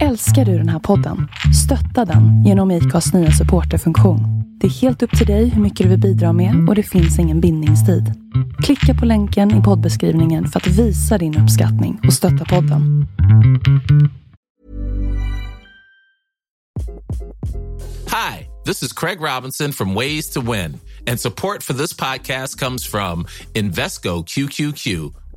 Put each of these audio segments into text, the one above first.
Älskar du den här podden? Stötta den genom IKAs nya supporterfunktion. Det är helt upp till dig hur mycket du vill bidra med och det finns ingen bindningstid. Klicka på länken i poddbeskrivningen för att visa din uppskattning och stötta podden. Hi, this is Craig Robinson from Ways to Win, and support for this podcast comes from Invesco QQQ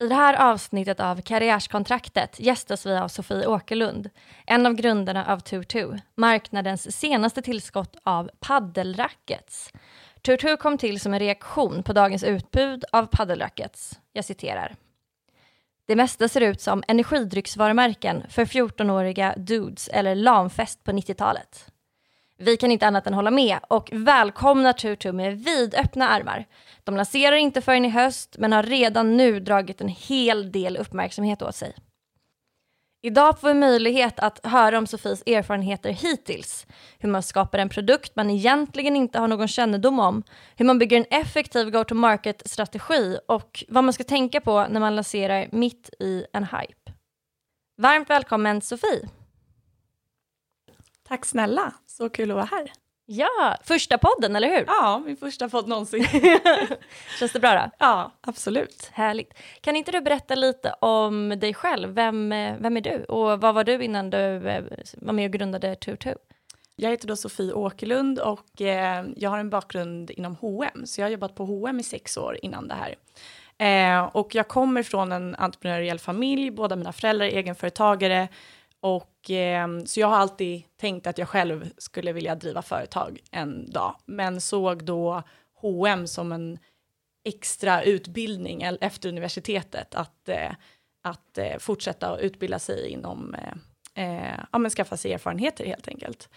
I det här avsnittet av Karriärskontraktet gästas vi av Sofie Åkerlund, en av grundarna av Tutu, marknadens senaste tillskott av paddelrackets. Tutu kom till som en reaktion på dagens utbud av paddelrackets. Jag citerar. Det mesta ser ut som energidrycksvarumärken för 14-åriga dudes eller lamfest på 90-talet. Vi kan inte annat än hålla med och välkomnar Tutu med vidöppna armar. De lanserar inte förrän i höst men har redan nu dragit en hel del uppmärksamhet åt sig. Idag får vi möjlighet att höra om Sofies erfarenheter hittills. Hur man skapar en produkt man egentligen inte har någon kännedom om. Hur man bygger en effektiv go-to-market-strategi och vad man ska tänka på när man lanserar mitt i en hype. Varmt välkommen Sofie! Tack snälla, så kul att vara här. Ja, första podden, eller hur? Ja, min första podd någonsin. Känns det bra då? Ja, absolut. Härligt. Kan inte du berätta lite om dig själv? Vem, vem är du och vad var du innan du eh, var med och grundade Tutu? Jag heter då Sofie Åkerlund och eh, jag har en bakgrund inom H&M så jag har jobbat på H&M i sex år innan det här. Eh, och jag kommer från en entreprenöriell familj, båda mina föräldrar är egenföretagare och eh, så jag har alltid tänkt att jag själv skulle vilja driva företag en dag, men såg då H&M som en extra utbildning efter universitetet att, eh, att eh, fortsätta att utbilda sig inom, eh, eh, ja men skaffa sig erfarenheter helt enkelt.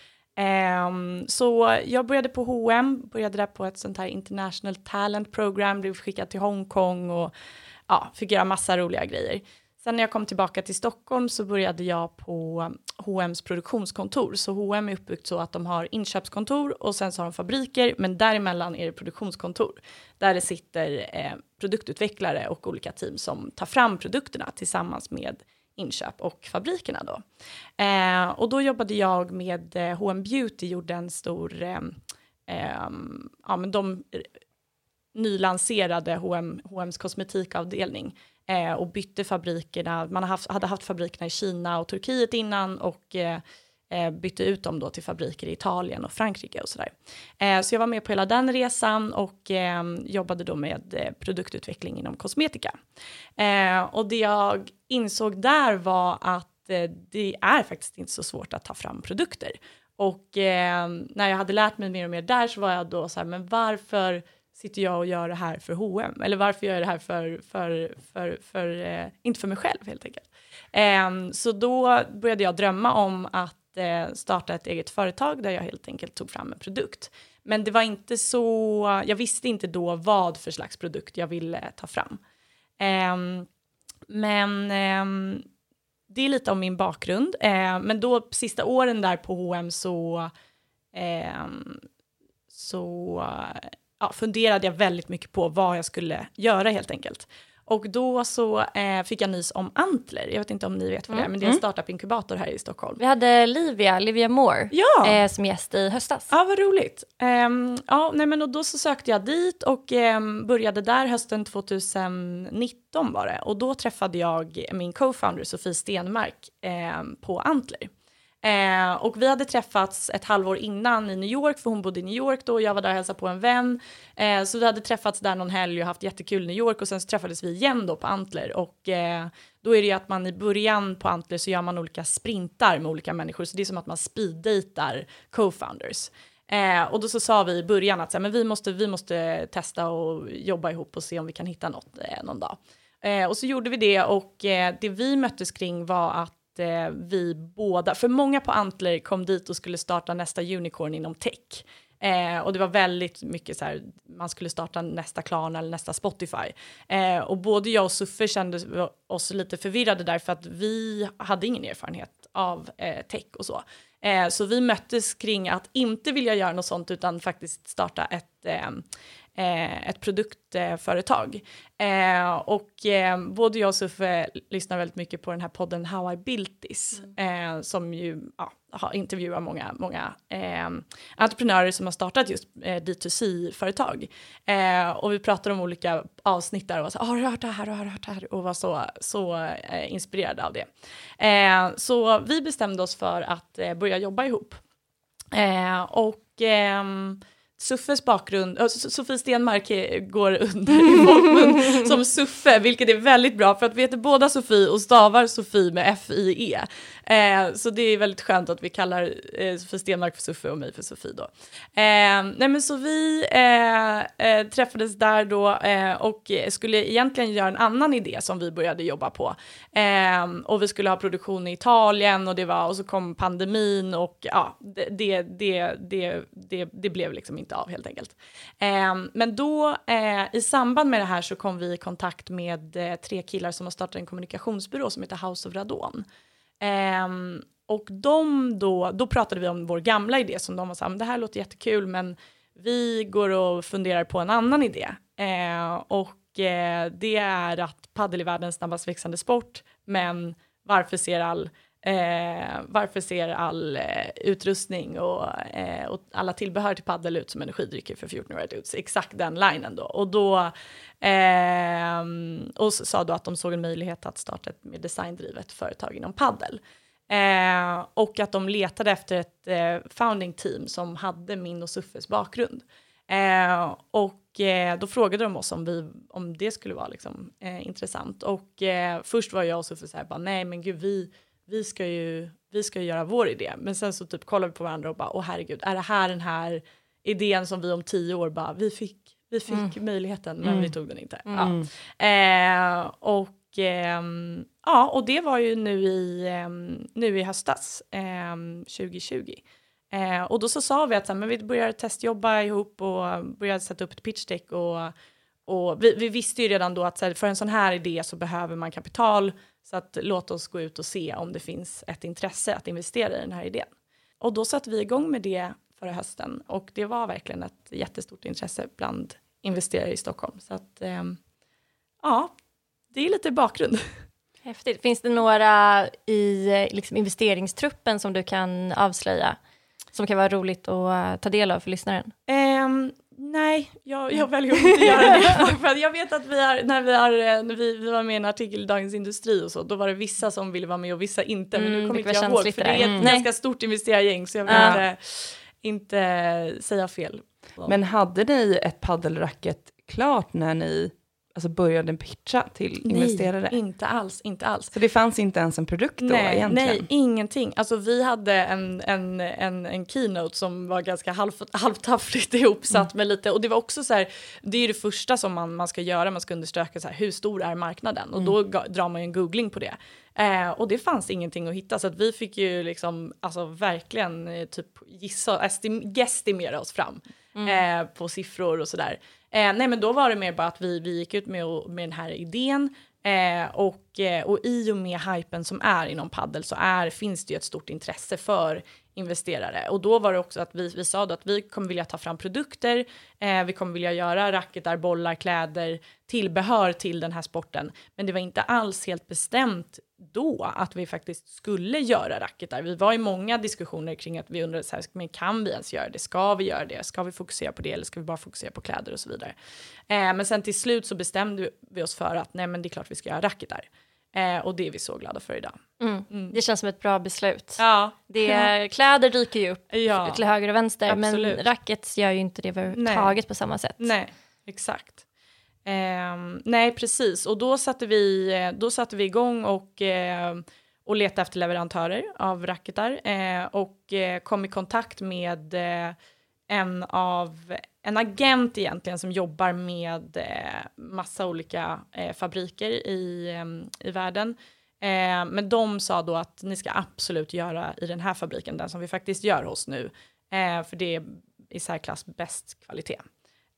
Um, så jag började på H&M, började där på ett sånt här international talent program, blev skickad till Hongkong och ja, fick göra massa roliga grejer. Sen när jag kom tillbaka till Stockholm så började jag på H&M's produktionskontor. Så H&M är uppbyggt så att de har inköpskontor och sen så har de fabriker, men däremellan är det produktionskontor. Där det sitter eh, produktutvecklare och olika team som tar fram produkterna tillsammans med inköp och fabrikerna då. Eh, och då jobbade jag med eh, H&M Beauty, gjorde en stor, eh, eh, ja men de eh, nylanserade H&M, H&M's kosmetikavdelning eh, och bytte fabrikerna. Man haft, hade haft fabrikerna i Kina och Turkiet innan och eh, eh, bytte ut dem då till fabriker i Italien och Frankrike och sådär. Eh, så jag var med på hela den resan och eh, jobbade då med eh, produktutveckling inom kosmetika. Eh, och det jag insåg där var att eh, det är faktiskt inte så svårt att ta fram produkter. Och ehm, när jag hade lärt mig mer och mer där så var jag då så här, men varför sitter jag och gör det här för H&M eller varför gör jag det här för, för, för, för eh, inte för mig själv helt enkelt. Eh, så då började jag drömma om att eh, starta ett eget företag där jag helt enkelt tog fram en produkt. Men det var inte så, jag visste inte då vad för slags produkt jag ville ta fram. Ehm, men ehm, det är lite om min bakgrund. Eh, men då sista åren där på H&M så, eh, så ja, funderade jag väldigt mycket på vad jag skulle göra helt enkelt. Och då så eh, fick jag nys om Antler. Jag vet inte om ni vet vad det är, men det är en startup-inkubator här i Stockholm. Vi hade Livia, Livia Moore, Ja. eh, som gäst i höstas. Ja, vad roligt. Ehm, ja, nej, men och då så sökte jag dit och ehm, började där hösten 2019 var det. Och då träffade jag min co-founder Sofie Stenmark ehm, på Antler. Eh, och vi hade träffats ett halvår innan i New York, för hon bodde i New York då och jag var där och hälsade på en vän. Eh, så vi hade träffats där någon helg och haft jättekul i New York och sen så träffades vi igen då på Antler. Och eh, då är det ju att man i början på Antler så gör man olika sprintar med olika människor, så det är som att man speeddejtar co-founders. Eh, och då så sa vi i början att så här, men vi, måste, vi måste testa och jobba ihop och se om vi kan hitta något eh, någon dag. Eh, och så gjorde vi det och eh, det vi möttes kring var att eh, vi båda, för många på Antler kom dit och skulle starta nästa unicorn inom tech. Eh, och det var väldigt mycket så här, man skulle starta nästa Klarna eller nästa Spotify. Eh, och både jag och Suffe kände oss lite förvirrade där för att vi hade ingen erfarenhet av eh, tech och så. Eh, så vi möttes kring att inte vilja göra något sånt utan faktiskt starta ett, eh, ett produktföretag. Eh, och eh, både jag och Suffe lyssnar väldigt mycket på den här podden How I Built This, eh, som ju ja, har intervjuar många, många eh, entreprenörer som har startat just eh, D2C-företag. Eh, och vi pratar om olika avsnitt där och så, har du hört det här, har du hört det här? Och var så, så eh, inspirerade av det. Eh, så vi bestämde oss för att eh, börja jobba ihop. Eh, och ehm, Suffes bakgrund, äh, Sofie Stenmark är- går under i folkmun som Suffe, vilket är väldigt bra för att vi heter båda Sofie och stavar Sofie med F-I-E. Eh, så det är väldigt skönt att vi kallar eh, Sofie Stenmark för Suffe och mig för Sofie då. Eh, nej men så vi eh, eh, träffades där då eh, och skulle egentligen göra en annan idé som vi började jobba på. Eh, och vi skulle ha produktion i Italien och det var, och så kom pandemin och ja, det, det, det, det, det, det blev liksom inte av helt enkelt. Eh, men då eh, i samband med det här så kom vi i kontakt med eh, tre killar som har startat en kommunikationsbyrå som heter House of Radon. Um, och de då, då pratade vi om vår gamla idé som de var så här, det här låter jättekul men vi går och funderar på en annan idé. Eh, och eh, det är att padel är världens snabbast växande sport men varför ser all Eh, varför ser all eh, utrustning och, eh, och alla tillbehör till paddel ut som energidrycker för 14-åriga dudes? Exakt den linen då. Och då eh, och sa då att de såg en möjlighet att starta ett mer designdrivet företag inom paddel. Eh, och att de letade efter ett eh, founding team som hade min och Suffes bakgrund. Eh, och eh, då frågade de oss om, vi, om det skulle vara liksom, eh, intressant. Och eh, först var jag och Suffe så här, bara, nej men gud vi, vi, ska ju, vi ska ju göra vår idé. Men sen så typ kollade vi på varandra och bara, åh herregud, är det här den här idén som vi om tio år bara, vi fick, vi fick möjligheten men vi tog den inte. Ja. Eh, och ehm, ja, och det var ju nu i, ehm, nu i höstas, ehm, 2020. Eh, och då så sa vi att så här, men vi börjar testjobba ihop och började sätta upp ett pitch deck och, och vi, vi visste ju redan då att här, för en sån här idé så behöver man kapital så att låt oss gå ut och se om det finns ett intresse att investera i den här idén. Och då satte vi igång med det förra hösten och det var verkligen ett jättestort intresse bland investerare i Stockholm. Så att ehm, ja, det är lite bakgrund. Häftigt. Finns det några i eh, liksom, investeringstruppen som du kan avslöja? Som kan vara roligt att eh, ta del av för lyssnaren? Ehm, nej, jag, jag väljer att inte göra det. för jag vet att vi har, när, vi har, eh, när vi, vi var med i en artikel i Dagens Industri och så, då var det vissa som ville vara med och vissa inte. Men Mm, nu kommer det inte jag ihåg, för det är ett Mm. ganska stort investerargäng så jag vill Ja. inte, inte säga fel. Men hade ni ett paddelracket klart när ni alltså, började pitcha till investerare? Nej, inte alls, inte alls. Så det fanns inte ens en produkt då Nej, egentligen? nej, ingenting. Alltså vi hade en, en, en, en keynote som var ganska halv, halvtaffligt ihopsatt med lite, och det var också så här, det är ju det första som man, man ska göra, man ska undersöka så här, hur stor är marknaden? Och då ga, drar man ju en googling på det. Eh, och det fanns ingenting att hitta, så att vi fick ju liksom, alltså verkligen eh, typ gissa, estim, gestimera oss fram Mm. eh, på siffror och sådär. Eh, nej men då var det mer bara att vi, vi gick ut med, med den här idén Eh, och, eh, och i och med hypen som är inom paddel så är, finns det ju ett stort intresse för investerare. Och då var det också att vi, vi sa då att vi kommer vilja ta fram produkter, eh, vi kommer vilja göra racketar, bollar, kläder, tillbehör till den här sporten. Men det var inte alls helt bestämt då att vi faktiskt skulle göra racketar. Vi var i många diskussioner kring att vi undrade så här, men kan vi ens göra det? Ska vi göra det? Ska vi fokusera på det eller ska vi bara fokusera på kläder och så vidare? Eh, men sen till slut så bestämde vi oss för att nej, men det är klart vi ska göra racketar. Eh, och det är vi så glada för idag. Mm. Mm. Det känns som ett bra beslut. Ja. Det är, kläder dyker ju upp ja. till höger och vänster, Absolut. men rackets gör ju inte det överhuvudtaget på samma sätt. Nej, exakt. Eh, nej, precis. Och då satte vi, eh, då satte vi igång och, eh, och letade efter leverantörer av racketar eh, och eh, kom i kontakt med eh, en av en agent egentligen som jobbar med eh, massa olika eh, fabriker i, eh, i världen. Eh, men de sa då att ni ska absolut göra i den här fabriken, den som vi faktiskt gör hos nu, eh, för det är i särklass bäst kvalitet.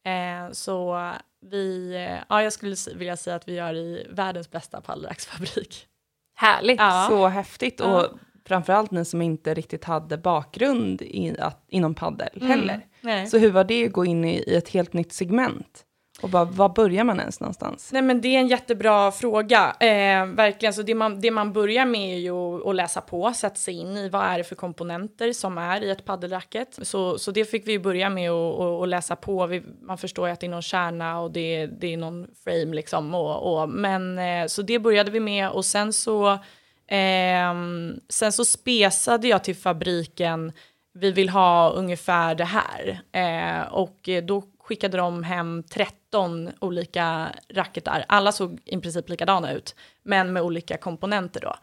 Eh, så vi, ja jag skulle vilja säga att vi gör i världens bästa paddelracksfabrik. Härligt! Ja. Så häftigt och ja. framförallt ni som inte riktigt hade bakgrund i, att, inom paddel mm. heller. Nej. Så hur var det att gå in i, i ett helt nytt segment? Och bara, var börjar man ens någonstans? Nej men det är en jättebra fråga. Eh, verkligen, så det man, det man börjar med är ju att läsa på, sätta sig in i vad är det för komponenter som är i ett paddelracket. Så, så det fick vi börja med att läsa på. Vi, man förstår ju att det är någon kärna och det, det är någon frame liksom. Och, och men, eh, så det började vi med och sen så, eh, sen så spesade jag till fabriken vi vill ha ungefär det här. Eh, och då skickade de hem 13 olika racketar. Alla såg i princip likadana ut, men med olika komponenter då.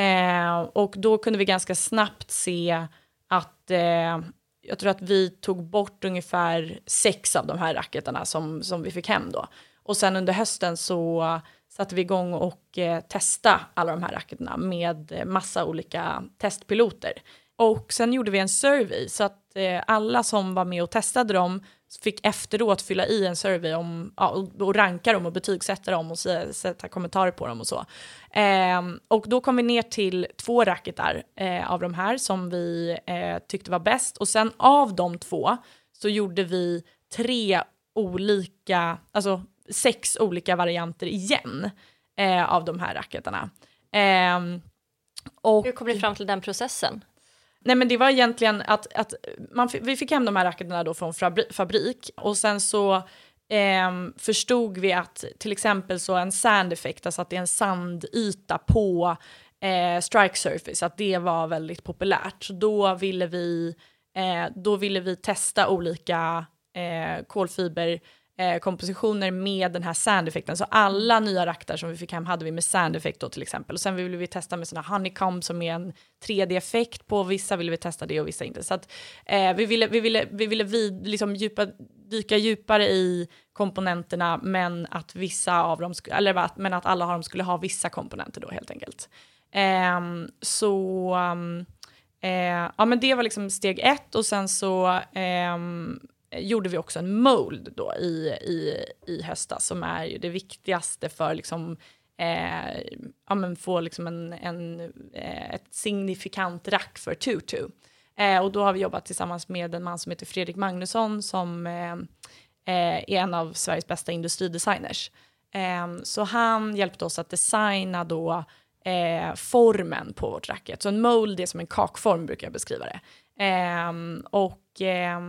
Eh, och då kunde vi ganska snabbt se att eh, jag tror att vi tog bort ungefär sex av de här racketarna som, som vi fick hem då. Och sen under hösten så satte vi igång och eh, testa alla de här racketarna med massa olika testpiloter. Och sen gjorde vi en survey så att Eh, alla som var med och testade dem fick efteråt fylla i en survey om, ja, och, ranka dem och betygsätta dem och sätta kommentarer på dem och så. Eh, och då kom vi ner till två racketar eh, av de här som vi eh, tyckte var bäst och sen av de två så gjorde vi tre olika, alltså sex olika varianter igen eh, av de här racketarna. Ehm, och, Hur kom ni fram till den processen? Nej men det var egentligen att, att man, vi fick hem de här racketarna då från fabrik och sen så eh, förstod vi att till exempel så en sand effect, alltså att det är en sandyta på eh, strike surface, att det var väldigt populärt. Så då ville vi, eh, då ville vi testa olika eh, kolfiber eh, kompositioner med den här sandeffekten. Så alla nya raktar som vi fick hem hade vi med sandeffekt då till exempel. Och sen ville vi testa med såna honeycomb som är en 3D-effekt på. Vissa ville vi testa det och vissa inte. Så att eh, vi ville, vi ville, vi ville vid, liksom djupa, dyka djupare i komponenterna men att vissa av dem, eller att, men att alla av dem skulle ha vissa komponenter då helt enkelt. Eh, så ehm, eh, ja men det var liksom steg ett och sen så ehm, gjorde vi också en mold då i, i, i höstas som är ju det viktigaste för liksom eh, ja, men få liksom en, en, eh, ett signifikant rack för tutu. Eh, och då har vi jobbat tillsammans med en man som heter Fredrik Magnusson som eh, eh är en av Sveriges bästa industridesigners. Eh, så han hjälpte oss att designa då eh, formen på vårt racket. Så en mold är som en kakform brukar jag beskriva det. Eh, och eh,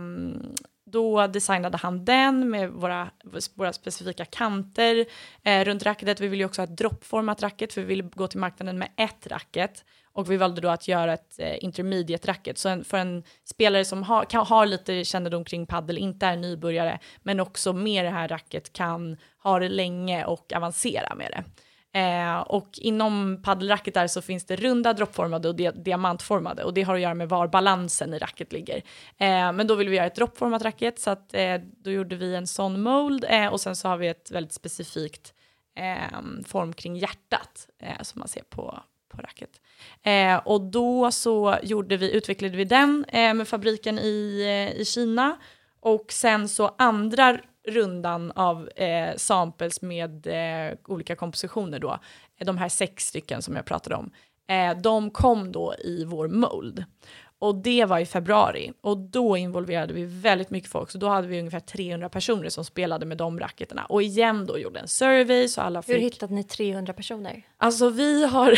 då designade han den med våra, våra specifika kanter eh, runt racketet. Vi ville också ha ett droppformat racket för vi ville gå till marknaden med ett racket. Och vi valde då att göra ett eh, intermediate racket. Så en, för en spelare som har, kan, har lite kännedom kring paddel, inte är nybörjare, men också med det här racket kan ha det länge och avancera med det. Eh, och inom paddelracketar så finns det runda, droppformade och di diamantformade och det har att göra med var balansen i racket ligger. Eh, men då vill vi göra ett droppformat racket så att eh, då gjorde vi en sån mold eh, och sen så har vi ett väldigt specifikt eh, form kring hjärtat eh, som man ser på, på racket. Eh, och då så gjorde vi, utvecklade vi den eh, med fabriken i, eh, i Kina och sen så andra rundan av eh, samples med eh, olika kompositioner då, de här sex stycken som jag pratade om, eh, de kom då i vår mold. Och det var i februari och då involverade vi väldigt mycket folk. Så då hade vi ungefär 300 personer som spelade med de racketerna. Och igen då gjorde en survey så alla fick... Hur hittade ni 300 personer? Alltså vi har,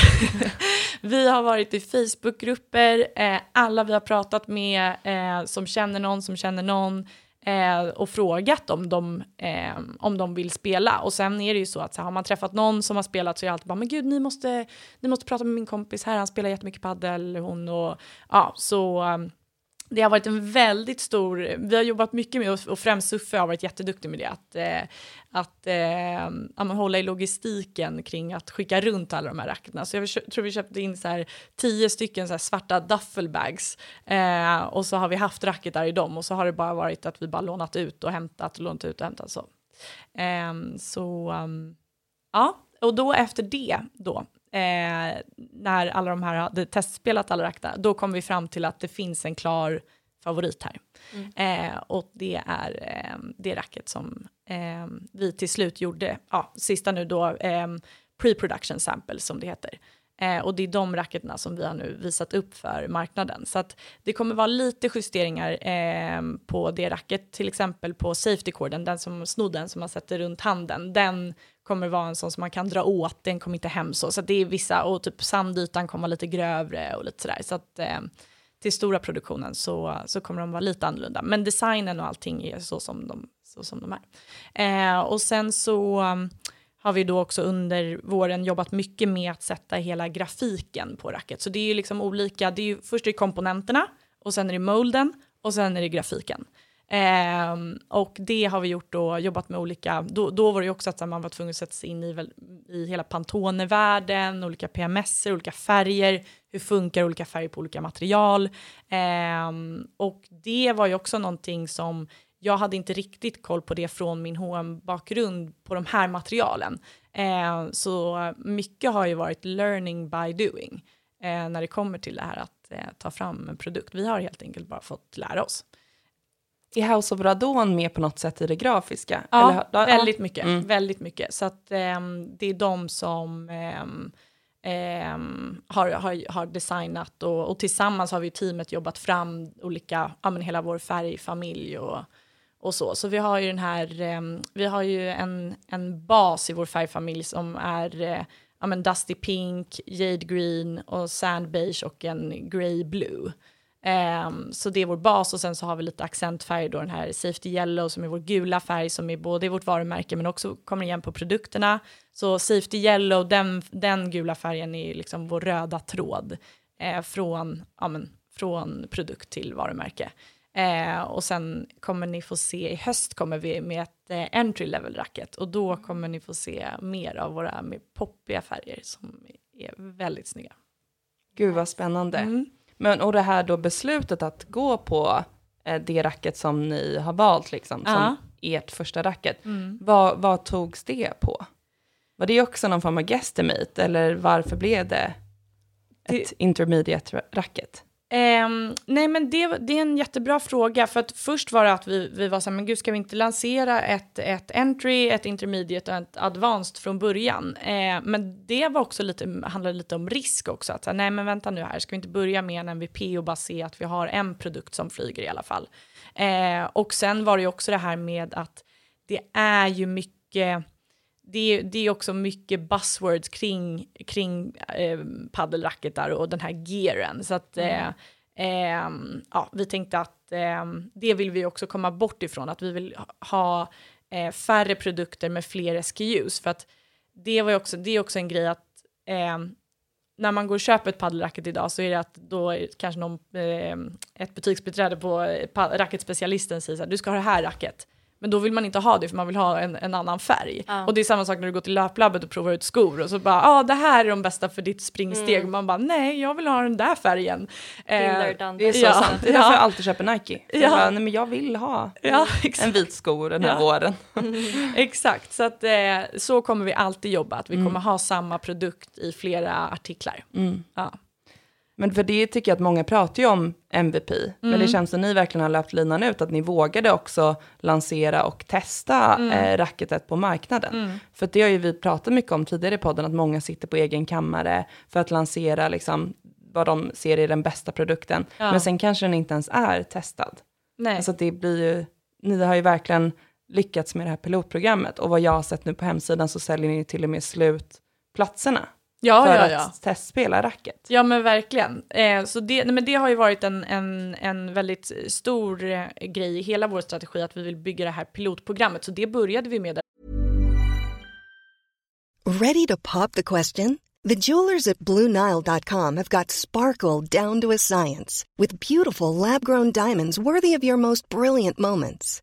vi har varit i Facebookgrupper, eh, alla vi har pratat med eh, som känner någon som känner någon eh, och frågat om de, eh, om de vill spela. Och sen är det ju så att så har man träffat någon som har spelat så är det alltid bara, men gud, ni måste, ni måste prata med min kompis här, han spelar jättemycket padel, hon och ja, så ehm, det har varit en väldigt stor, vi har jobbat mycket med, och främst Suffe har varit jätteduktig med det, att, eh, att eh, hålla i logistiken kring att skicka runt alla de här racketarna. Så jag tror vi köpte in så här tio stycken så här svarta duffelbags eh, och så har vi haft racketar i dem och så har det bara varit att vi bara lånat ut och hämtat, lånat ut och hämtat så. Eh, så um, ja, och då efter det då, eh, när alla de här hade testspelat alla rakta, då kom vi fram till att det finns en klar favorit här. Mm. Eh, och det är eh, det racket som eh, vi till slut gjorde, ja, sista nu då, eh, pre-production sample som det heter. Eh, och det är de racketarna som vi har nu visat upp för marknaden. Så att det kommer vara lite justeringar eh, på det racket, till exempel på safety corden, den som snodden som man sätter runt handen, den kommer vara en sån som man kan dra åt, den kommer inte hem så. Så det är vissa, och typ sandytan kommer vara lite grövre och lite sådär. Så att eh, till stora produktionen så, så kommer de vara lite annorlunda. Men designen och allting är så som de, så som de är. Eh, och sen så har vi då också under våren jobbat mycket med att sätta hela grafiken på racket. Så det är ju liksom olika, det är ju, först är det komponenterna och sen är det molden och sen är det grafiken. Eh, och det har vi gjort då, jobbat med olika, då, då var det ju också att man var tvungen att sätta sig in i, i hela Pantone-världen, olika PMS, olika färger, hur funkar olika färger på olika material. Eh, och det var ju också någonting som jag hade inte riktigt koll på det från min hm bakgrund på de här materialen. Eh, så mycket har ju varit learning by doing eh, när det kommer till det här att eh, ta fram en produkt. Vi har helt enkelt bara fått lära oss. Är House of Radon med på något sätt i det grafiska? Ja, Eller, väldigt mycket. Mm. Väldigt mycket. Så att um, det är de som um, har, har, har designat och, och, tillsammans har vi teamet jobbat fram olika, ja men hela vår färgfamilj och, och så. Så vi har ju den här, eh, vi har ju en, en bas i vår färgfamilj som är eh, ja men Dusty Pink, Jade Green och Sand Beige och en Grey Blue. Um, så det är vår bas och sen så har vi lite accentfärg då den här Safety Yellow som är vår gula färg som är både i vårt varumärke men också kommer igen på produkterna. Så Safety Yellow, den, den gula färgen är liksom vår röda tråd eh, från, ja, men, från produkt till varumärke. Eh, och sen kommer ni få se, i höst kommer vi med ett eh, entry level racket och då kommer ni få se mer av våra mer poppiga färger som är väldigt snygga. Gud vad spännande. Mm. Men och det här då beslutet att gå på eh, det racket som ni har valt liksom, som uh ert första racket. Mm. Vad, vad togs det på? Var det också någon form av guesstimate eller varför blev det ett det, intermediate racket? Um, nej men det, det, är en jättebra fråga för att först var det att vi, vi var så här, men gud ska vi inte lansera ett, ett entry, ett intermediate och ett advanced från början? Uh, men det var också lite, handlade lite om risk också, att här, nej men vänta nu här, ska vi inte börja med en MVP och bara se att vi har en produkt som flyger i alla fall? Uh, och sen var det ju också det här med att det är ju mycket det är, det är också mycket buzzwords kring, kring eh, paddelracketar och den här gearen. Så att mm. eh, ja, vi tänkte att eh, det vill vi också komma bort ifrån, att vi vill ha eh, färre produkter med fler SKUs. För att det, var också, det är också en grej att ehm, när man går och köper ett paddelracket idag så är det att då kanske någon, eh, ett butiksbiträde på eh, racketspecialisten säger så här, du ska ha det här racket. Men då vill man inte ha det för man vill ha en, en annan färg. Ja. Och det är samma sak när du går till löplabbet och provar ut skor och så bara, ja ah, det här är de bästa för ditt springsteg. Mm. Man bara, nej jag vill ha den där färgen. Eh, det är så ja, sant. Det är därför jag alltid köper Nike. Ja. Jag bara, nej men jag vill ha ja, en vit sko den här ja. våren. exakt, så att eh, så kommer vi alltid jobba, att vi mm. kommer ha samma produkt i flera artiklar. Mm. Ja. Men för det tycker jag att många pratar ju om MVP, mm. men det mm. känns som ni verkligen har löpt linan ut, att ni vågade också lansera och testa mm. eh, racketet på marknaden. Mm. För det har ju vi pratat mycket om tidigare i podden, att många sitter på egen kammare för att lansera liksom, vad de ser är den bästa produkten. Ja. Men sen kanske den inte ens är testad. Nej. Alltså det blir ju, ni har ju verkligen lyckats med det här pilotprogrammet och vad jag har sett nu på hemsidan så säljer ni till och med slut platserna ja, för ja, ja. att testspela racket. Ja men verkligen. Eh, så det, nej, men det har ju varit en, en, en väldigt stor eh, grej i hela vår strategi att vi vill bygga det här pilotprogrammet. Så det började vi med. Ready to pop the question? The jewelers at BlueNile.com have got sparkle down to a science with beautiful lab-grown diamonds worthy of your most brilliant moments.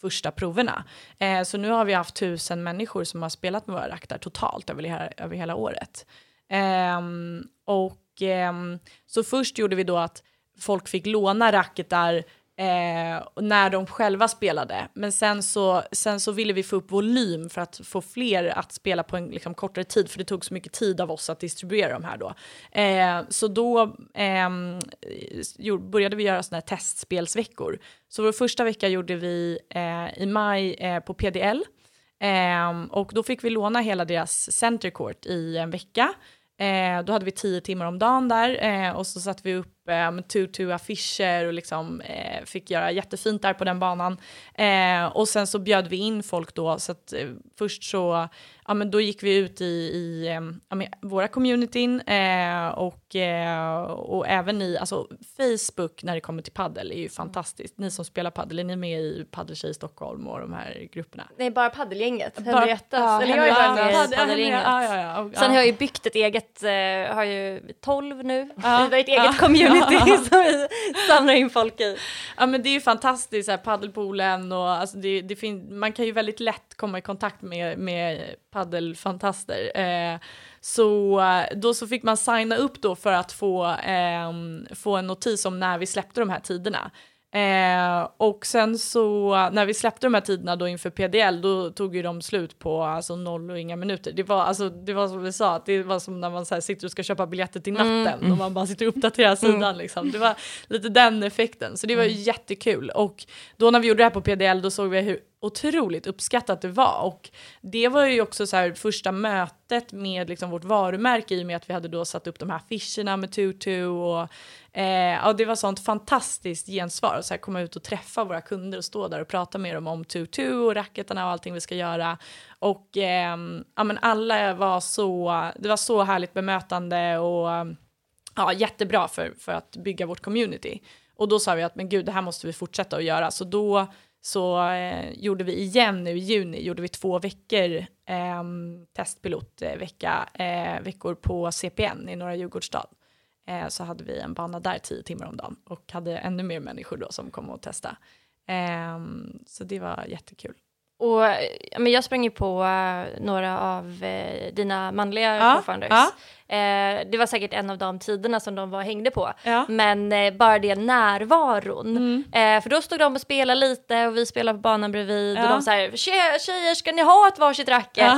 första proverna. Eh, så nu har vi haft tusen människor som har spelat med våra raktar totalt över, hela, över hela året. Eh, och eh, så först gjorde vi då att folk fick låna racketar eh, när de själva spelade. Men sen så, sen så ville vi få upp volym för att få fler att spela på en liksom, kortare tid, för det tog så mycket tid av oss att distribuera de här då. Eh, så då ehm, eh, började vi göra sådana här testspelsveckor. Så vår första vecka gjorde vi eh, i maj eh, på PDL. Eh, och då fick vi låna hela deras center court i en vecka. Eh, då hade vi tio timmar om dagen där eh, och så satte vi upp eh, tutu-affischer och liksom, eh, fick göra jättefint där på den banan. Eh, och sen så bjöd vi in folk då, så att eh, först så ja, men då gick vi ut i, i ja, men, våra communityn eh, och, eh, och även i, alltså Facebook när det kommer till paddel är ju fantastiskt. Ni som spelar paddel, är ni med i Paddeltjej Stockholm och de här grupperna? Nej, bara paddelgänget, Henriettas. Ja, Eller jag är bara med i paddelgänget. Ja, ja, ja, Sen har jag ju byggt ett eget, eh, har ju 12 nu, vi har ett eget community som vi samlar in folk i. Ja men det är ju fantastiskt, så här, paddelpoolen och alltså det, det fin- man kan ju väldigt lätt komma i kontakt med, med paddelfantaster. Eh, så då så fick man signa upp då för att få, eh, få en notis om när vi släppte de här tiderna. Eh, och sen så när vi släppte de här tiderna då inför PDL då tog ju de slut på alltså noll och inga minuter. Det var, alltså, det var som vi sa, det var som när man så här, sitter och ska köpa biljetter till natten mm. och man bara sitter och uppdaterar sidan mm. liksom. Det var lite den effekten så det var mm. jättekul och då när vi gjorde det här på PDL då såg vi hur otroligt uppskattat det var. Och det var ju också så här, första mötet med liksom vårt varumärke i och med att vi hade då satt upp de här affischerna med Tutu och eh, och det var sånt fantastiskt gensvar. att så komma ut och träffa våra kunder och stå där och prata med dem om Tutu och racketarna och allting vi ska göra. Och eh, ja, men alla var så, det var så härligt bemötande och ja, jättebra för, för att bygga vårt community. Och då sa vi att men gud, det här måste vi fortsätta att göra. Så då så eh, gjorde vi igen nu i juni, gjorde vi två veckor ehm, eh, testpilotvecka, eh, veckor på CPN i Norra Djurgårdsstad. Eh, så hade vi en bana där tio timmar om dagen och hade ännu mer människor då som kom och testade. Eh, så det var jättekul. Och men jag sprang ju på uh, några av uh, dina manliga ja, co-founders. Ja. Uh, det var säkert en av de tiderna som de var hängde på. Ja. Men bara det närvaron. Mm. för då stod de och spelade lite och vi spelade på banan bredvid. Och de sa tjejer ska ni ha ett varsitt racket?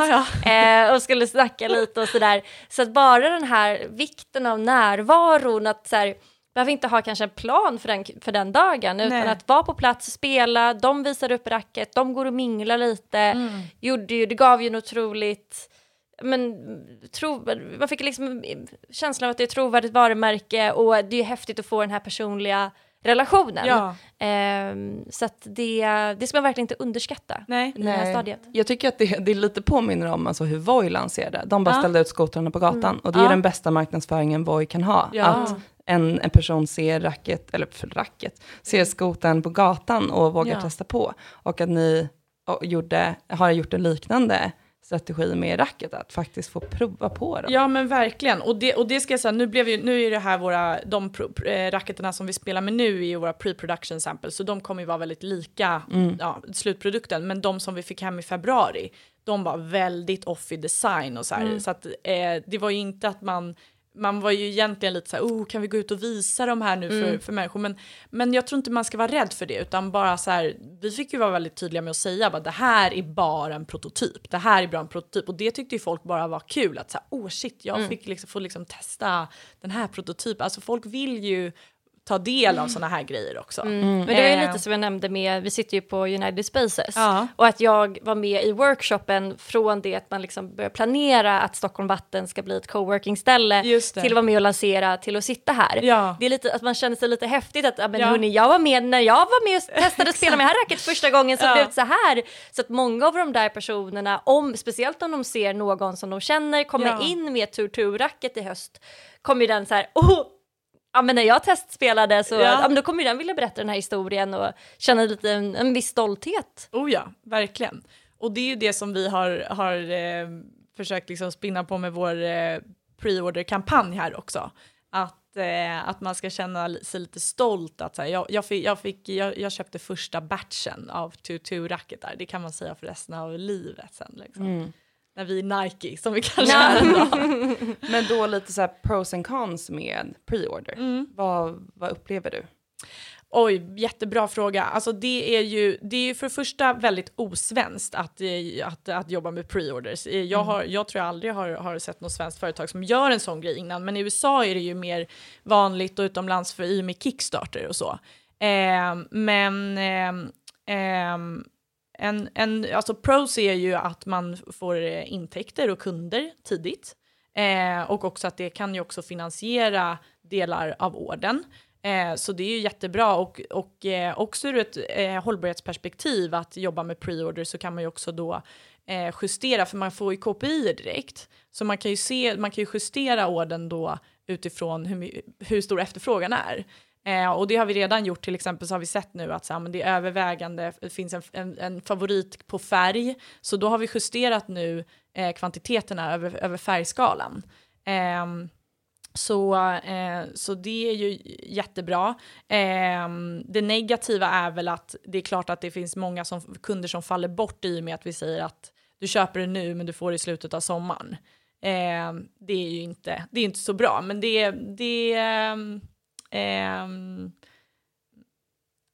och skulle snacka lite och sådär. Så att bara den här vikten av närvaron, att så här, behöver inte ha kanske en plan för den, för den dagen utan Nej. att vara på plats, spela, de visar upp racket, de går och minglar lite, mm. gjorde ju, det gav ju en otroligt men, tro, man fick liksom känslan av att det är ett trovärdigt varumärke och det är häftigt att få den här personliga relationen. Ja. Um, så att det, det ska man verkligen inte underskatta Nej. i det här stadiet. Jag tycker att det, det lite påminner om alltså hur Voi lanserade. De bara ja. ställde ut skotrarna på gatan mm. och det är ja. den bästa marknadsföringen Voi kan ha. Att en, en person ser racket, eller för racket, ser skoten på gatan och vågar ja. testa på. Och att ni och gjorde, har gjort en liknande strategi med racket, att faktiskt få prova på dem. Ja men verkligen, och det, och det ska jag säga, nu, blev ju, nu är det här våra, de pro, äh, racketerna som vi spelar med nu är våra pre-production samples, så de kommer ju vara väldigt lika mm. ja, slutprodukten, men de som vi fick hem i februari, de var väldigt off i design och så här, mm. så att eh, det var ju inte att man man var ju egentligen lite så här, oh, kan vi gå ut och visa de här nu för, mm. för människor? Men, men jag tror inte man ska vara rädd för det, utan bara så här, vi fick ju vara väldigt tydliga med att säga att det här är bara en prototyp. Det här är bara en prototyp. Och det tyckte ju folk bara var kul, att så här, oh shit, jag mm. fick liksom, få liksom testa den här prototypen. Alltså folk vill ju ta del av sådana här grejer också. Mm. Men det är lite som jag nämnde med, vi sitter ju på United Spaces ja. och att jag var med i workshopen från det att man liksom börjar planera att Stockholm Vatten ska bli ett coworking-ställe till att vara med och lansera till att sitta här. Ja. Det är lite att man känner sig lite häftigt att men ja. hörni, jag var med när jag var med och testade att spela med här racket första gången så ja. blev det så här. Så att många av de där personerna, om, speciellt om de ser någon som de känner komma ja. in med tur tur racket i höst, kommer ju den så här, oh, ja, men när jag testspelade så ja. Ja, då kommer den vilja berätta den här historien och känna lite en, en viss stolthet. Oh ja, verkligen. Och det är ju det som vi har, har eh, försökt liksom spinna på med vår eh, pre-order-kampanj här också. Att, eh, att man ska känna sig lite stolt. Att, så här, jag, jag, fick, jag, fick, jag, jag, köpte första batchen av 2-2-racketar, det kan man säga för resten av livet sen. Liksom. Mm när vi är Nike som vi kanske är idag. Men då lite så här pros and cons med pre-order. Mm. Vad, vad upplever du? Oj, jättebra fråga. Alltså det är ju, det är ju för det första väldigt osvenskt att, eh, att, att jobba med pre-orders. Eh, jag, mm. har, jag tror jag aldrig har, har sett något svenskt företag som gör en sån grej innan, men i USA är det ju mer vanligt och utomlands för i och med Kickstarter och så. Eh, men eh, eh, en, en, alltså pros är ju att man får eh, intäkter och kunder tidigt. Eh, och också att det kan ju också finansiera delar av orden. Eh, så det är ju jättebra och, och eh, också ur ett eh, hållbarhetsperspektiv att jobba med pre-order så kan man ju också då eh, justera för man får ju KPI direkt. Så man kan ju se, man kan ju justera orden då utifrån hur, hur stor efterfrågan är. Eh, och det har vi redan gjort, till exempel så har vi sett nu att så här, men det är övervägande, det finns en, en, en, favorit på färg, så då har vi justerat nu eh, kvantiteterna över, över färgskalan. Eh, så, eh, så det är ju jättebra. Eh, det negativa är väl att det är klart att det finns många som, kunder som faller bort i och med att vi säger att du köper det nu men du får det i slutet av sommaren. Eh, det är ju inte, det är inte så bra, men det, det, ehm,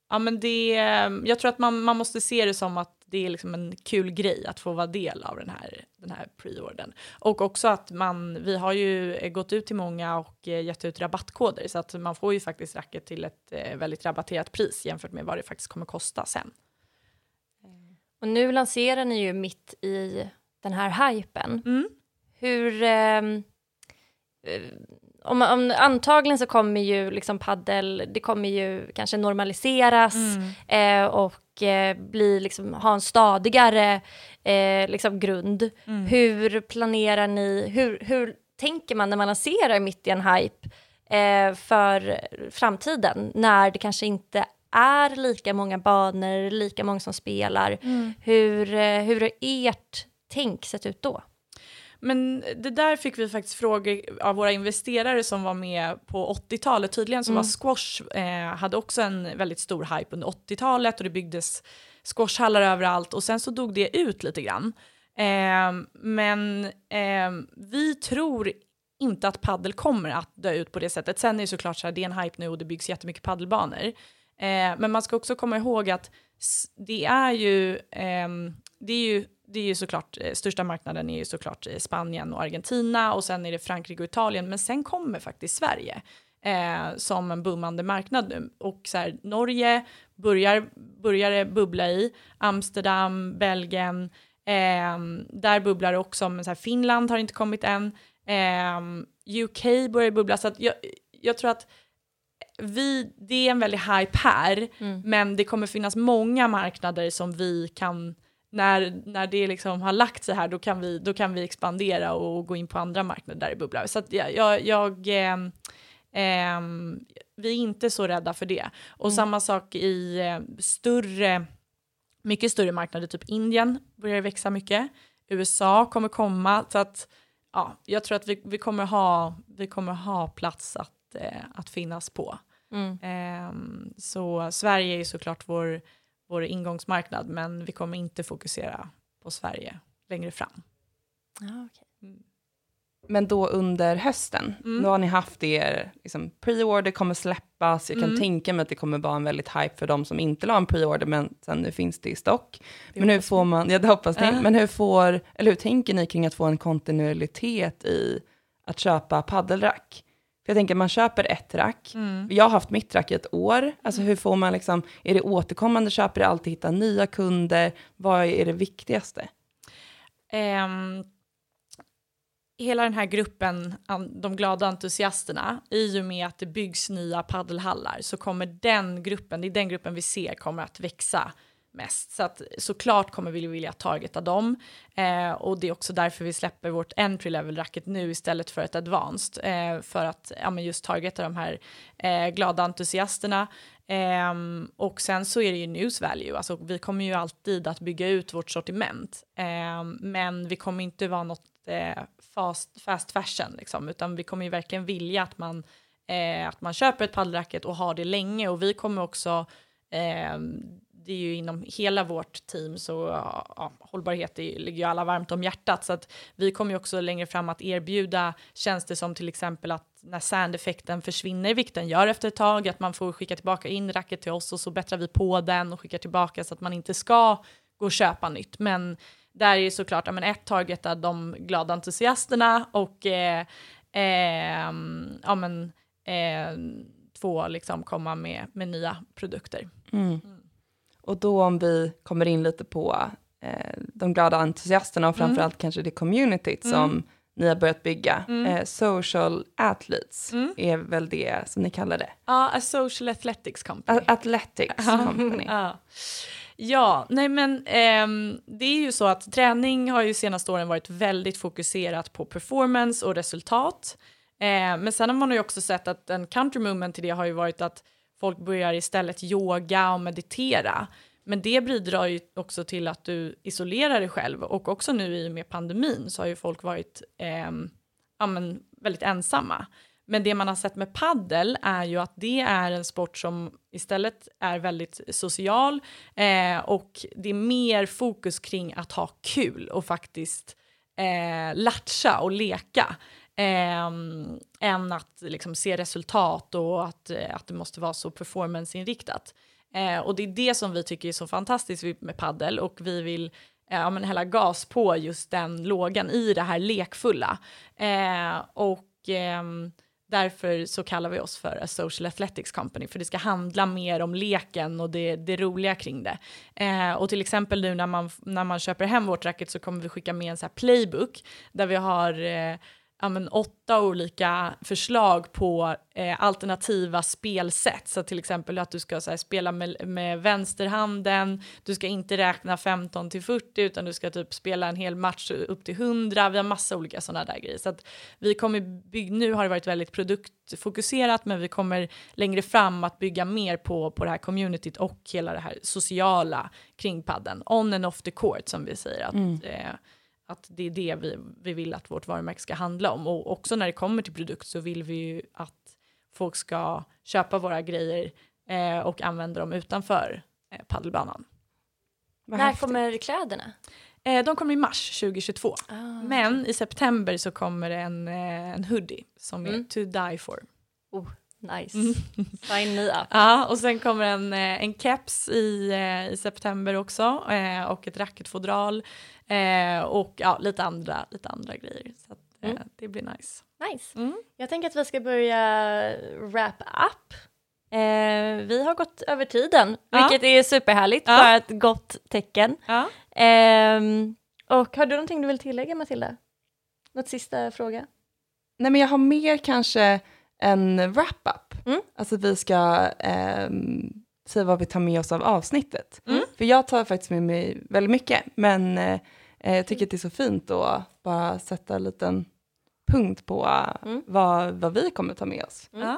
Ja, men det, jag tror att man, man måste se det som att det är liksom en kul grej att få vara del av den här, den här preordern. Och också att man, vi har ju gått ut till många och eh, gett ut rabattkoder så att man får ju faktiskt racket till ett eh, väldigt rabatterat pris jämfört med vad det faktiskt kommer kosta sen. Och nu lanserar ni ju mitt i den här hypen. Mm. Hur... Eh, om, om, antagligen så kommer ju liksom paddel, det kommer ju kanske normaliseras Mm. eh, och eh, bli liksom, ha en stadigare eh, liksom grund. Mm. Hur planerar ni, hur, hur tänker man när man lanserar mitt i en hype eh, för framtiden när det kanske inte är lika många banor, lika många som spelar. Mm. Hur, eh, hur har ert tänk sett ut då? Men det där fick vi faktiskt frågor av våra investerare som var med på 80-talet. Tydligen så Mm. var squash, eh, hade också en väldigt stor hype under 80-talet och det byggdes squashhallar överallt och sen så dog det ut lite grann. Eh, men eh, vi tror inte att paddel kommer att dö ut på det sättet. Sen är det såklart så här, det är en hype nu och det byggs jättemycket paddelbanor. Eh, men man ska också komma ihåg att det är ju, ehm, det är ju, det är ju såklart, eh, största marknaden är ju såklart eh, Spanien och Argentina och sen är det Frankrike och Italien, men sen kommer faktiskt Sverige eh, som en boomande marknad nu. Och så här, Norge börjar, börjar det bubbla i, Amsterdam, Belgien, ehm, där bubblar det också, men så här, Finland har inte kommit än, ehm, UK börjar bubbla, så att jag, jag tror att vi, det är en väldig hype här, Mm. men det kommer finnas många marknader som vi kan, när, när det liksom har lagt sig här, då kan vi, då kan vi expandera och gå in på andra marknader där det bubblar. Så att jag, jag, ehm, ehm, vi är inte så rädda för det. Och samma sak i eh, större, mycket större marknader, typ Indien börjar växa mycket. USA kommer komma, så att ja, jag tror att vi, vi, kommer, ha, vi kommer ha plats att, eh, att finnas på. Mm. Ehm, så Sverige är såklart vår, vår ingångsmarknad, men vi kommer inte fokusera på Sverige längre fram. Ah, Men då under hösten, Mm. då har ni haft er, liksom, pre-order kommer släppas, jag kan Mm. tänka mig att det kommer vara en väldigt hype för de som inte la en pre-order, men sen nu finns det i stock. Det men hur får man, ja det hoppas ni, Ja. men hur får, eller hur tänker ni kring att få en kontinuitet i att köpa paddelrack? För jag tänker man köper ett rack, Mm. jag har haft mitt rack i ett år, alltså hur får man liksom, är det återkommande? Köpare, alltid? Hitta nya kunder, vad är det viktigaste? Ehm, hela den här gruppen, de glada entusiasterna, i och med att det byggs nya paddelhallar så kommer den gruppen, det är den gruppen vi ser kommer att växa mest. Så att såklart kommer vi vilja targeta dem. Eh, och det är också därför vi släpper vårt entry level racket nu istället för ett advanced eh, för att ja, men just targeta de här eh, glada entusiasterna. Ehm, och sen så är det ju news value, alltså vi kommer ju alltid att bygga ut vårt sortiment, ehm, men vi kommer inte vara något eh, fast, fast fashion liksom, utan vi kommer ju verkligen vilja att man, eh, att man köper ett paddelracket och har det länge. Och vi kommer också ehm, det är ju inom hela vårt team så ja, hållbarhet är, ligger ju alla varmt om hjärtat så att vi kommer ju också längre fram att erbjuda tjänster som till exempel att när sandeffekten försvinner, vilket den gör efter ett tag, att man får skicka tillbaka in racket till oss och så bättrar vi på den och skickar tillbaka så att man inte ska gå och köpa nytt. Men där är ju såklart, ja, men ett targetar de glada entusiasterna och eh, ehm, ja, men, eh, två liksom komma med, med nya produkter. Mm. Och då om vi kommer in lite på eh, de glada entusiasterna och Mm. framförallt kanske det communityt Mm. som ni har börjat bygga. Mm. Eh, social athletes Mm. är väl det som ni kallar det. Ja, a social athletics company. A- athletics company. ja. ja, nej men ehm, det är ju så att träning har ju senaste åren varit väldigt fokuserat på performance och resultat. Eh, men sen har man ju också sett att en counter movement till det har ju varit att folk börjar istället yoga och meditera. Men det bidrar ju också till att du isolerar dig själv och också nu i och med pandemin så har ju folk varit eh, ja, men väldigt ensamma. Men det man har sett med paddel är ju att det är en sport som istället är väldigt social eh, och det är mer fokus kring att ha kul och faktiskt eh, latcha och leka eh, än att liksom, se resultat och att, eh, att det måste vara så performanceinriktat. Eh, och det är det som vi tycker är så fantastiskt med paddel och vi vill eh, ja, men hälla gas på just den lågan i det här lekfulla. Eh, och ehm, Därför så kallar vi oss för a social athletics company, för det ska handla mer om leken och det, det roliga kring det. Eh, och till exempel nu när man, när man köper hem vårt racket så kommer vi skicka med en så playbook där vi har eh, ja, men åtta olika förslag på eh, alternativa spelsätt. Så till exempel att du ska här, spela med, med vänsterhanden, du ska inte räkna 15 till 40 utan du ska typ spela en hel match upp till 100. Vi har massa olika sådana där grejer. Så att vi kommer bygga, nu har det varit väldigt produktfokuserat men vi kommer längre fram att bygga mer på, på det här communityt och hela det här sociala kring padden. On and off the court som vi säger. Att, mm. eh, att det är det vi, vi vill att vårt varumärke ska handla om. Och också när det kommer till produkt så vill vi ju att folk ska köpa våra grejer eh, och använda dem utanför eh, paddelbanan. När häftigt. kommer kläderna? Eh, de kommer i mars 2022. Ah. Men i september så kommer en, eh, en hoodie som mm. är to die for. Oh, nice. Mm. Sign me up. Ja, och sen kommer en, eh, en keps i, eh, i september också och ett racketfodral Eh, och ja, lite andra, lite andra grejer. Så att, eh, mm. det blir nice. Nice. Mm. Jag tänker att vi ska börja wrap up. Eh, vi har gått över tiden, ja. vilket är superhärligt, ja. bara ett gott tecken. Ja. Ehm, och har du någonting du vill tillägga Matilda? Något sista fråga? Nej men jag har mer kanske en wrap-up. Mm. Alltså vi ska um, säga vad vi tar med oss av avsnittet. Mm. För jag tar faktiskt med mig väldigt mycket, men eh, jag tycker att det är så fint att bara sätta en liten punkt på mm. vad, vad vi kommer ta med oss. Mm.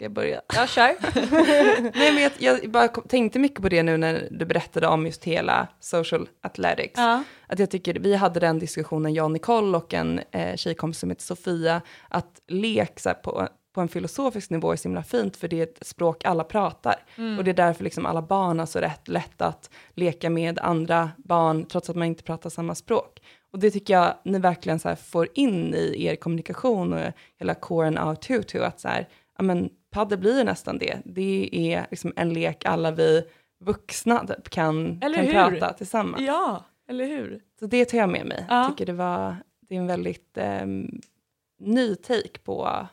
Ska jag börja? Jag kör. Nej, men jag, jag, bara tänkte mycket på det nu när du berättade om just hela social athletics. Ja. Att jag tycker, vi hade den diskussionen, jag och Nicole och en eh, tjejkompis som heter Sofia, att lek på på en filosofisk nivå är så himla fint, för det är ett språk alla pratar. Mm. Och det är därför liksom alla barn har så rätt lätt att leka med andra barn, trots att man inte pratar samma språk. Och det tycker jag ni verkligen så får in i er kommunikation och hela coren av Tutu, att så här, ja men padel blir nästan det. Det är liksom en lek alla vi vuxna typ kan, kan prata tillsammans. Ja, eller hur? Så det tar jag med mig. Ja. Jag tycker det var, det är en väldigt um, ny take på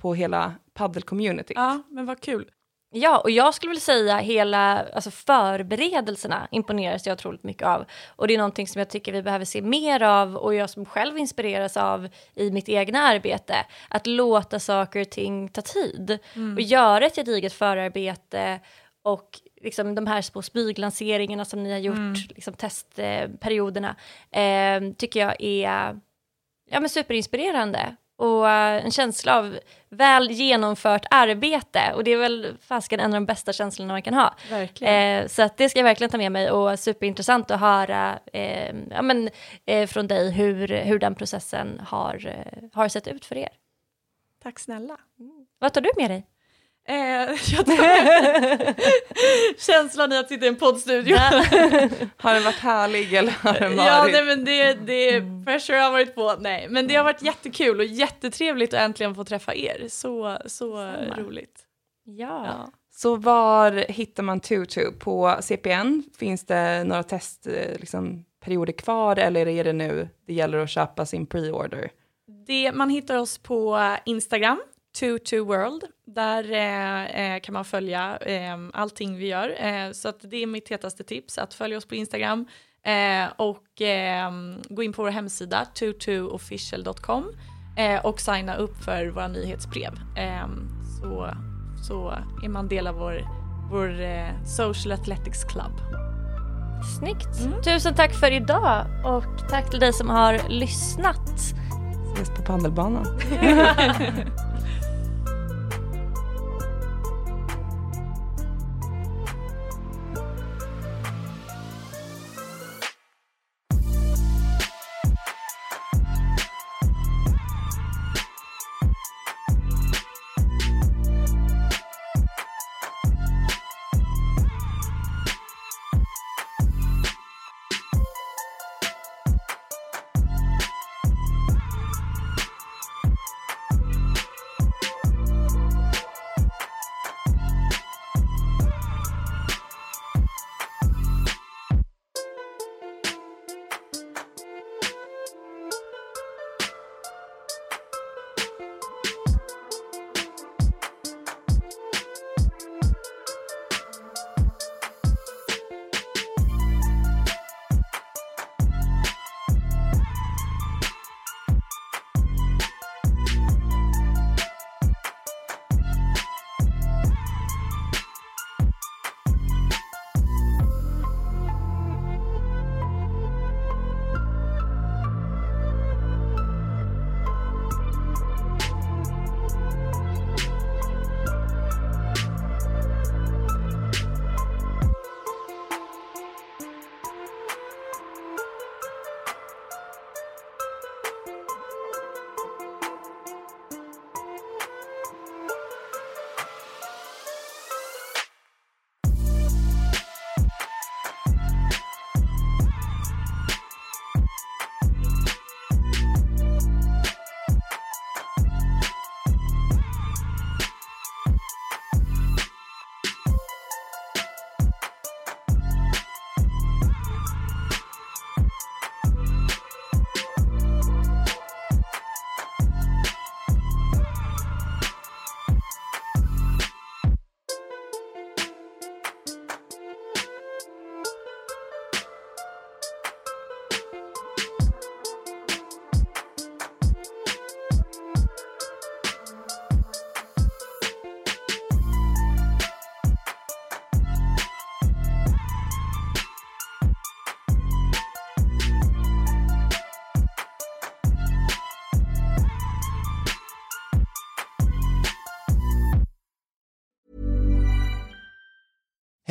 på hela paddel-communityt. Ja, men vad kul. Ja, och jag skulle vilja säga hela alltså förberedelserna imponeras jag otroligt mycket av. Och det är någonting som jag tycker vi behöver se mer av och jag som själv inspireras av i mitt egna arbete. Att låta saker och ting ta tid mm. och göra ett gediget förarbete och liksom de här små spyglanseringarna som ni har gjort, mm. liksom testperioderna, eh, tycker jag är ja, men superinspirerande och eh, en känsla av väl genomfört arbete och det är väl fasken en av de bästa känslorna man kan ha. Eh, så det ska jag verkligen ta med mig och superintressant att höra eh, ja, men, eh, från dig hur, hur den processen har, eh, har sett ut för er. Tack snälla. Mm. Vad tar du med dig? Eh, känslan i att sitta i en poddstudio. har den varit härlig eller har den varit? Ja, nej, men det, det pressure har varit på. Nej, men det har varit jättekul och jättetrevligt att äntligen få träffa er. Så, så roligt. Ja. ja. Så var hittar man Tutu? På CPN? Finns det några testperioder liksom, kvar eller är det nu det gäller att köpa sin pre-order? Det, man hittar oss på Instagram 22 World. Där eh, eh, kan man följa eh, allting vi gör. Eh, så att det är mitt hetaste tips, att följa oss på Instagram eh, och eh, gå in på vår hemsida 22official.com eh, och signa upp för våra nyhetsbrev. så, så är man del av vår, vår Social Athletics Club. Snyggt! Mm. Tusen tack för idag och tack till dig som har lyssnat. Ses på pandelbanan.